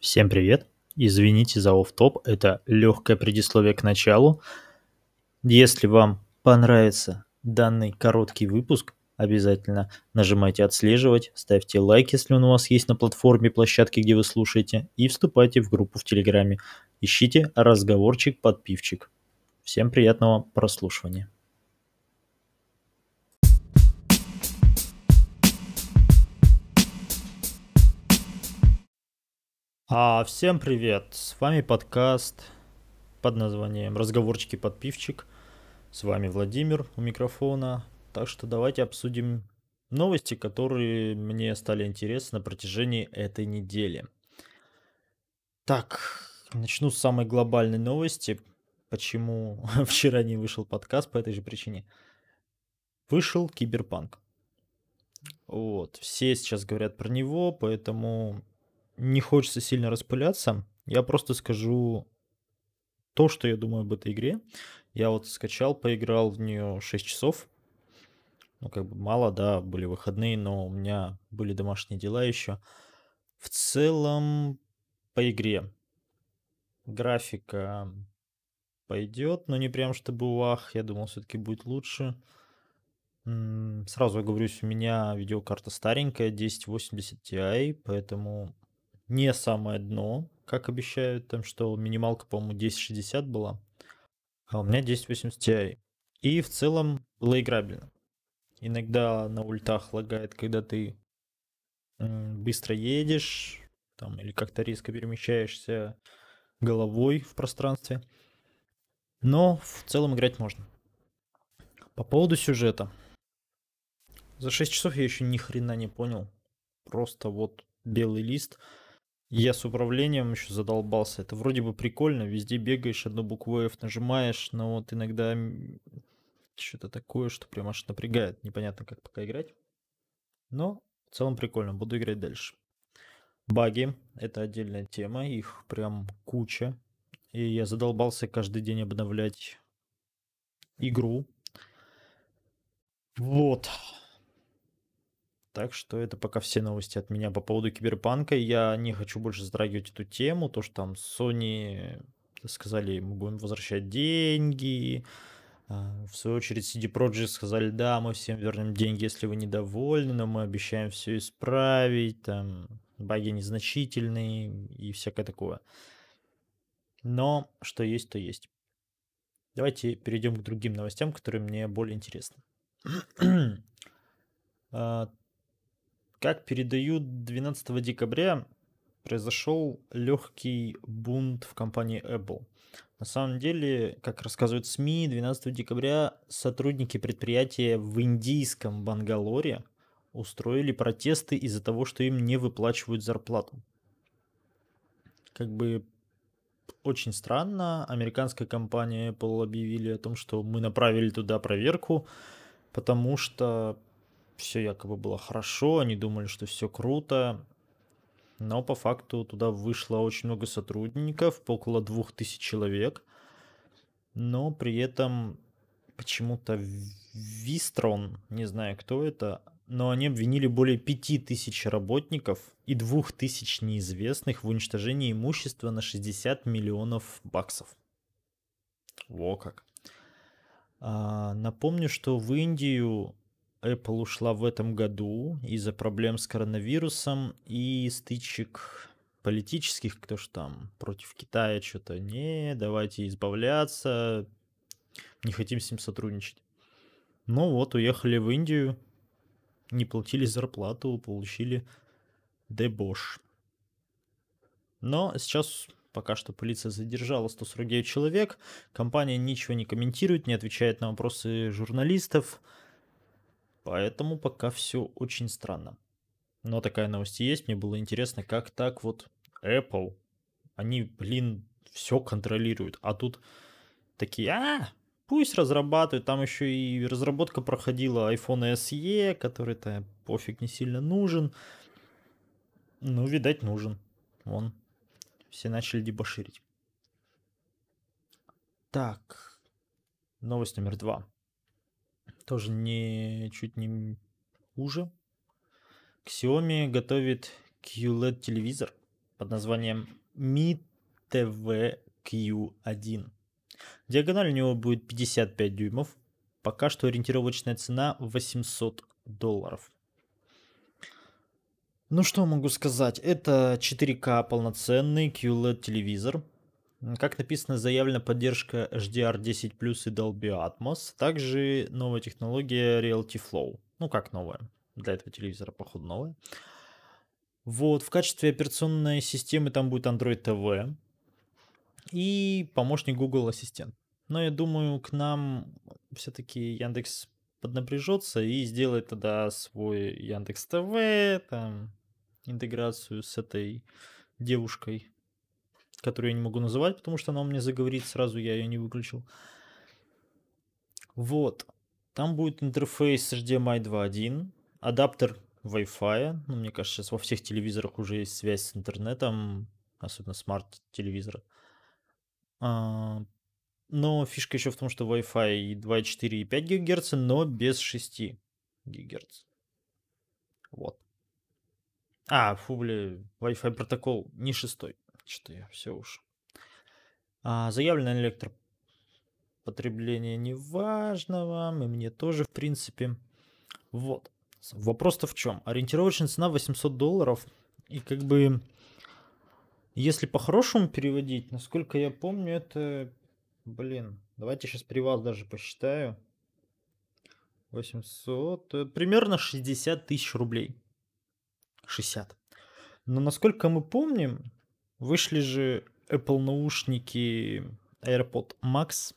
Всем привет! Извините за офф-топ, это легкое предисловие к началу. Если вам понравится данный короткий выпуск, обязательно нажимайте «Отслеживать», ставьте лайк, если он у вас есть на платформе, площадке, где вы слушаете, и вступайте в группу в Телеграме. Ищите разговорчик подпивчик. Всем приятного прослушивания. А, всем привет! С вами подкаст под названием «Разговорчики под пивчик». С вами Владимир у микрофона. Так что давайте обсудим новости, которые мне стали интересны на протяжении этой недели. Так, начну с самой глобальной новости. Почему вчера не вышел подкаст по этой же причине. Вышел Киберпанк. Вот, все сейчас говорят про него, поэтому не хочется сильно распыляться. Я просто скажу то, что я думаю об этой игре. Я вот скачал, поиграл в нее 6 часов. Ну, как бы мало, да, были выходные, но у меня были домашние дела еще. В целом, по игре графика пойдет, но не прям чтобы вах. Я думал, все-таки будет лучше. Сразу оговорюсь, у меня видеокарта старенькая, 1080 Ti, поэтому не самое дно, как обещают, там что минималка, по-моему, 1060 была, а у меня 1080 Ti. И в целом было играбельно. Иногда на ультах лагает, когда ты быстро едешь, там, или как-то резко перемещаешься головой в пространстве. Но в целом играть можно. По поводу сюжета. За 6 часов я еще ни хрена не понял. Просто вот белый лист. Я с управлением еще задолбался. Это вроде бы прикольно, везде бегаешь, одну букву F нажимаешь, но вот иногда что-то такое, что прям аж напрягает. Непонятно, как пока играть. Но в целом прикольно, буду играть дальше. Баги — это отдельная тема, их прям куча. И я задолбался каждый день обновлять игру. Вот. Так что это пока все новости от меня по поводу киберпанка. Я не хочу больше затрагивать эту тему, то что там Sony сказали, мы будем возвращать деньги. А, в свою очередь CD Projekt сказали, да, мы всем вернем деньги, если вы недовольны, но мы обещаем все исправить, там баги незначительные и всякое такое. Но что есть, то есть. Давайте перейдем к другим новостям, которые мне более интересны. Как передают 12 декабря, произошел легкий бунт в компании Apple. На самом деле, как рассказывают СМИ, 12 декабря сотрудники предприятия в индийском Бангалоре устроили протесты из-за того, что им не выплачивают зарплату. Как бы очень странно. Американская компания Apple объявили о том, что мы направили туда проверку, потому что все якобы было хорошо, они думали, что все круто, но по факту туда вышло очень много сотрудников, около двух тысяч человек, но при этом почему-то Вистрон, не знаю кто это, но они обвинили более пяти тысяч работников и двух тысяч неизвестных в уничтожении имущества на 60 миллионов баксов. Во как. А, напомню, что в Индию Apple ушла в этом году из-за проблем с коронавирусом и стычек политических, кто ж там против Китая что-то, не, давайте избавляться, не хотим с ним сотрудничать. Ну вот, уехали в Индию, не платили зарплату, получили дебош. Но сейчас пока что полиция задержала 149 человек, компания ничего не комментирует, не отвечает на вопросы журналистов, Поэтому пока все очень странно. Но такая новость есть. Мне было интересно, как так вот Apple, они, блин, все контролируют. А тут такие, а, пусть разрабатывают. Там еще и разработка проходила iPhone SE, который-то пофиг не сильно нужен. Ну, видать, нужен. Вон, все начали дебоширить. Так, новость номер два тоже не чуть не хуже. Xiaomi готовит QLED телевизор. под названием Mi TV Q1. Диагональ у него будет 55 дюймов. Пока что ориентировочная цена 800 долларов. Ну что могу сказать, это 4К полноценный QLED телевизор. Как написано, заявлена поддержка HDR10 Plus и Dolby Atmos. Также новая технология Reality Flow. Ну как новая? Для этого телевизора, походу, новая. Вот, в качестве операционной системы там будет Android TV и помощник Google Ассистент. Но я думаю, к нам все-таки Яндекс поднапряжется и сделает тогда свой Яндекс ТВ, там, интеграцию с этой девушкой, которую я не могу называть, потому что она у меня заговорит, сразу я ее не выключил. Вот. Там будет интерфейс HDMI 2.1, адаптер Wi-Fi. Ну, мне кажется, сейчас во всех телевизорах уже есть связь с интернетом, особенно смарт-телевизоры. А, но фишка еще в том, что Wi-Fi 2.4 и 5 ГГц, но без 6 ГГц. Вот. А, фу, бля, Wi-Fi протокол не шестой. Что я все уж. А, заявленное электропотребление вам, и мне тоже, в принципе. Вот. Вопрос-то в чем? Ориентировочная цена 800 долларов. И как бы, если по-хорошему переводить, насколько я помню, это Блин, давайте сейчас при вас даже посчитаю. 800, э, примерно 60 тысяч рублей. 60. Но насколько мы помним, вышли же Apple наушники AirPod Max,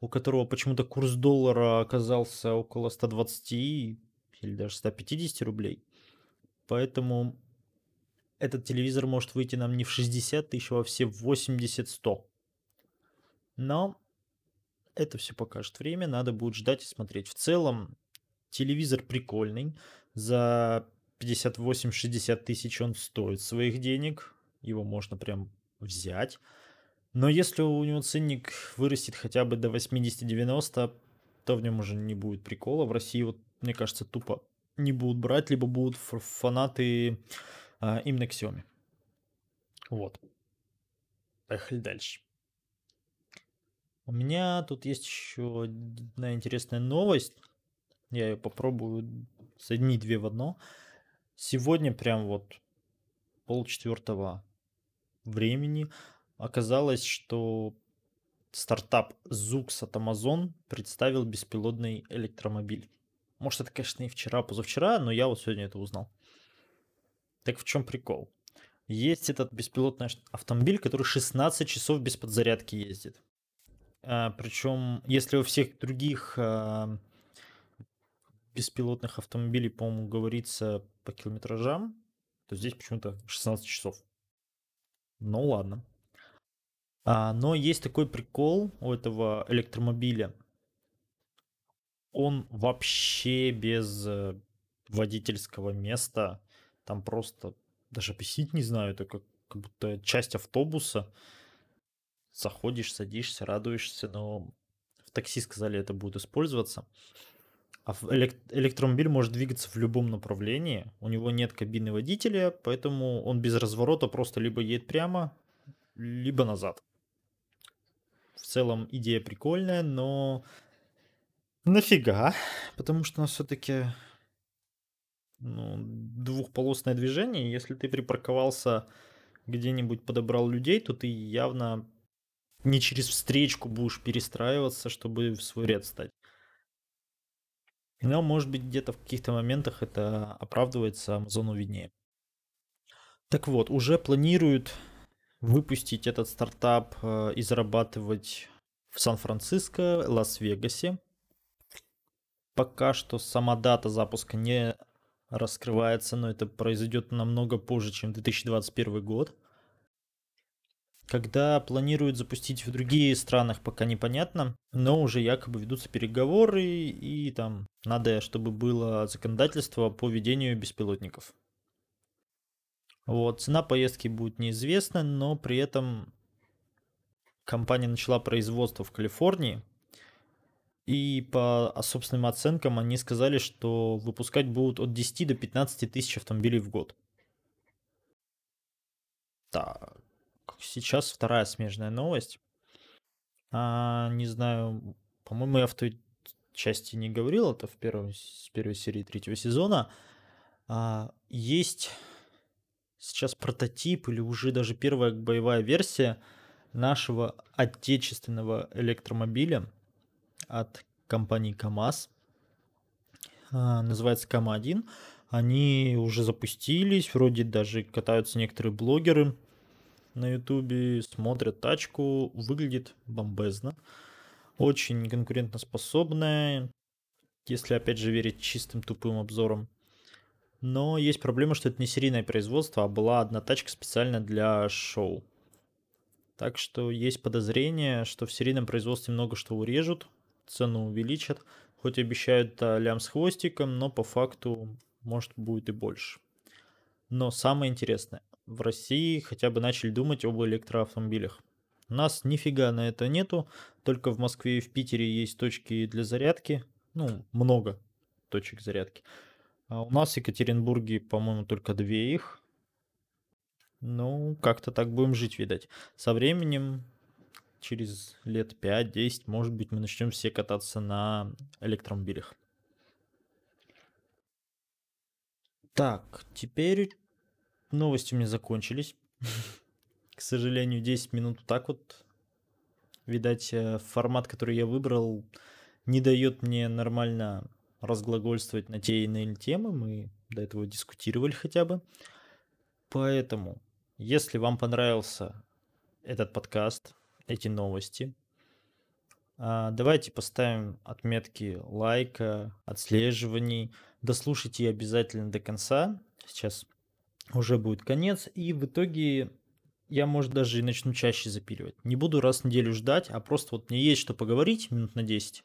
у которого почему-то курс доллара оказался около 120 или даже 150 рублей. Поэтому этот телевизор может выйти нам не в 60 тысяч, а все в 80-100. Но это все покажет время, надо будет ждать и смотреть. В целом, телевизор прикольный. За 58-60 тысяч он стоит своих денег. Его можно прям взять. Но если у него ценник вырастет хотя бы до 80-90, то в нем уже не будет прикола. В России, вот, мне кажется, тупо не будут брать, либо будут фанаты а, именно Xiaomi. Вот. Поехали дальше. У меня тут есть еще одна интересная новость. Я ее попробую соединить две в одно. Сегодня прям вот полчетвертого времени оказалось, что стартап Zux от Amazon представил беспилотный электромобиль. Может, это, конечно, и вчера, позавчера, но я вот сегодня это узнал. Так в чем прикол? Есть этот беспилотный автомобиль, который 16 часов без подзарядки ездит. А, причем, если у всех других а, беспилотных автомобилей, по-моему, говорится по километражам, то здесь почему-то 16 часов. Ну ладно. А, но есть такой прикол у этого электромобиля. Он вообще без э, водительского места. Там просто даже объяснить не знаю, это как, как будто часть автобуса заходишь, садишься, радуешься, но в такси сказали, это будет использоваться. А электромобиль может двигаться в любом направлении. У него нет кабины водителя, поэтому он без разворота просто либо едет прямо, либо назад. В целом идея прикольная, но нафига? Потому что у нас все-таки ну, двухполосное движение. Если ты припарковался где-нибудь подобрал людей, то ты явно не через встречку будешь перестраиваться, чтобы в свой ряд стать. Но, может быть, где-то в каких-то моментах это оправдывается, Амазону виднее. Так вот, уже планируют выпустить этот стартап э, и зарабатывать в Сан-Франциско, Лас-Вегасе. Пока что сама дата запуска не раскрывается, но это произойдет намного позже, чем 2021 год. Когда планируют запустить в других странах, пока непонятно, но уже якобы ведутся переговоры, и там надо, чтобы было законодательство по ведению беспилотников. Вот, цена поездки будет неизвестна, но при этом компания начала производство в Калифорнии, и по собственным оценкам они сказали, что выпускать будут от 10 до 15 тысяч автомобилей в год. Так, сейчас вторая смежная новость. А, не знаю, по-моему, я в той части не говорил, это в первой, с первой серии третьего сезона. А, есть сейчас прототип или уже даже первая боевая версия нашего отечественного электромобиля от компании КАМАЗ. А, называется КАМА-1. Они уже запустились, вроде даже катаются некоторые блогеры на ютубе, смотрят тачку, выглядит бомбезно. Очень конкурентоспособная, если опять же верить чистым тупым обзорам. Но есть проблема, что это не серийное производство, а была одна тачка специально для шоу. Так что есть подозрение, что в серийном производстве много что урежут, цену увеличат, хоть обещают а, лям с хвостиком, но по факту может будет и больше. Но самое интересное, в России хотя бы начали думать об электроавтомобилях. У нас нифига на это нету, только в Москве и в Питере есть точки для зарядки, ну, много точек зарядки. А у нас в Екатеринбурге, по-моему, только две их. Ну, как-то так будем жить, видать. Со временем, через лет 5-10, может быть, мы начнем все кататься на электромобилях. Так, теперь новости у меня закончились. К сожалению, 10 минут так вот. Видать, э, формат, который я выбрал, не дает мне нормально разглагольствовать на те или иные темы. Мы до этого дискутировали хотя бы. Поэтому, если вам понравился этот подкаст, эти новости, а, давайте поставим отметки лайка, отслеживаний. Дослушайте обязательно до конца. Сейчас уже будет конец. И в итоге я, может, даже и начну чаще запиливать. Не буду раз в неделю ждать, а просто вот мне есть что поговорить минут на 10.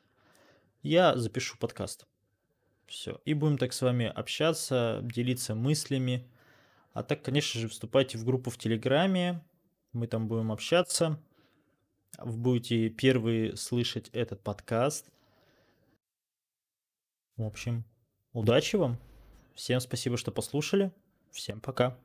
Я запишу подкаст. Все. И будем так с вами общаться, делиться мыслями. А так, конечно же, вступайте в группу в Телеграме. Мы там будем общаться. Вы будете первые слышать этот подкаст. В общем, удачи вам. Всем спасибо, что послушали. Всем пока.